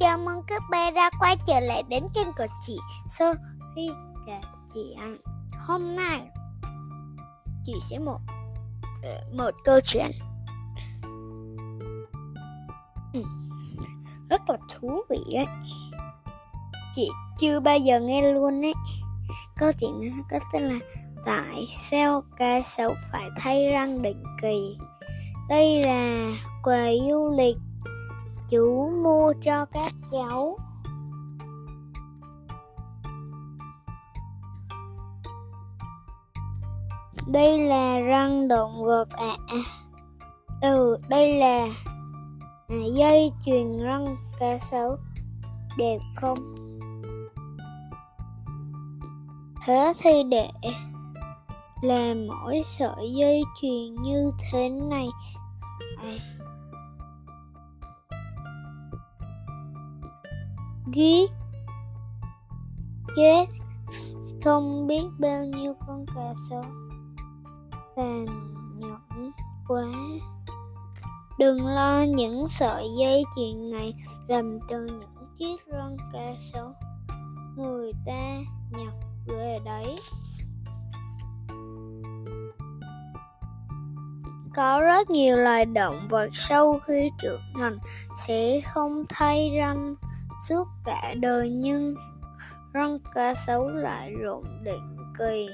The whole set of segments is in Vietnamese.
Chào mừng các bé đã quay trở lại đến kênh của chị Sophie kể chị ăn Hôm nay chị sẽ một ờ, một câu chuyện. Ừ, rất là thú vị đấy chị chưa bao giờ nghe luôn đấy câu chuyện này có tên là tại sao cá sấu phải thay răng định kỳ? Đây là quà du lịch chú mua cho các cháu. Đây là răng động vật ạ. À. ừ đây là à, dây chuyền răng cá sấu. Đẹp không? Thế thì để làm mỗi sợi dây chuyền như thế này. À, giết. Chết. Không biết bao nhiêu con cà sấu tàn nhẫn quá. Đừng lo những sợi dây chuyền này làm từ những chiếc răng cà sấu người ta nhặt về đấy. Có rất nhiều loài động vật sau khi trưởng thành sẽ không thay răng suốt cả đời nhưng răng cá sấu lại rụng định kỳ.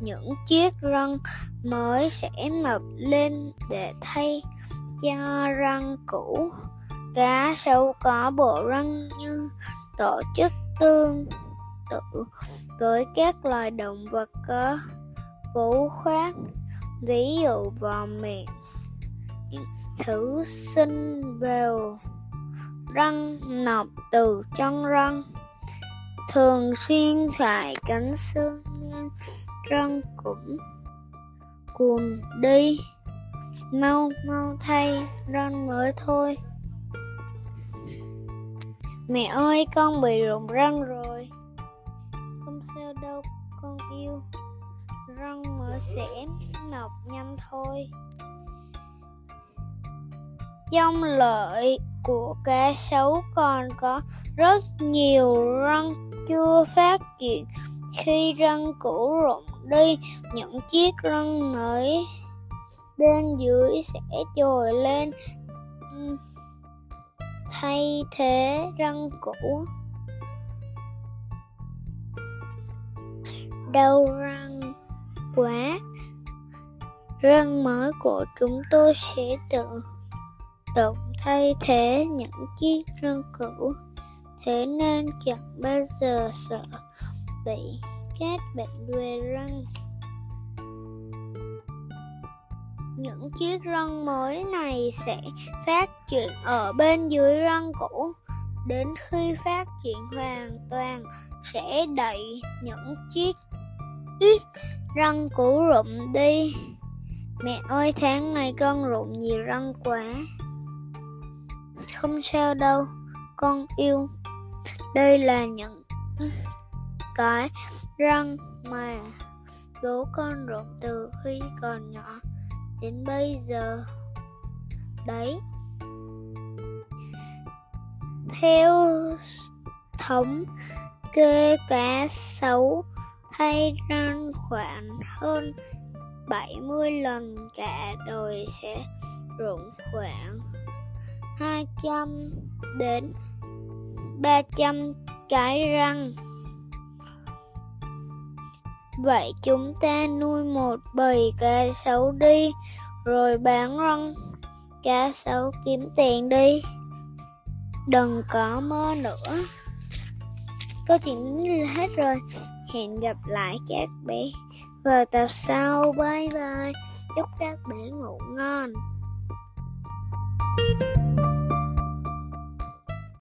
Những chiếc răng mới sẽ mập lên để thay cho răng cũ. Cá sấu có bộ răng như tổ chức tương tự với các loài động vật có vú khoác ví dụ vào miệng thử sinh vào răng nọc từ chân răng. Thường xuyên xài cánh xương nên răng cũng cuồn đi. Mau mau thay răng mới thôi. Mẹ ơi, con bị rụng răng rồi. Không sao đâu, con yêu. Răng mới sẽ mọc nhanh thôi. Trong lợi của cá sấu còn có rất nhiều răng chưa phát triển khi răng cũ rụng đi, những chiếc răng mới bên dưới sẽ trồi lên. Thay thế răng cũ. Đau răng quá. Răng mới của chúng tôi sẽ tự động thay thế những chiếc răng cũ. Thế nên chẳng bao giờ sợ bị các bệnh về răng. Những chiếc răng mới này sẽ phát triển ở bên dưới răng cũ. Đến khi phát triển hoàn toàn, sẽ đẩy những chiếc chiếc răng cũ rụng đi. Mẹ ơi, tháng này con rụng nhiều răng quá không sao đâu, con yêu. Đây là những cái răng mà bố con rụng từ khi còn nhỏ đến bây giờ. Đấy. Theo thống kê cá sấu thay răng khoảng hơn 70 lần cả đời sẽ rụng khoảng 200 đến 300 cái răng. Vậy chúng ta nuôi một bầy cá sấu đi, rồi bán răng cá sấu kiếm tiền đi. Đừng có mơ nữa. Câu chuyện là hết rồi. Hẹn gặp lại các bé vào tập sau. Bye bye. Chúc các bé ngủ ngon.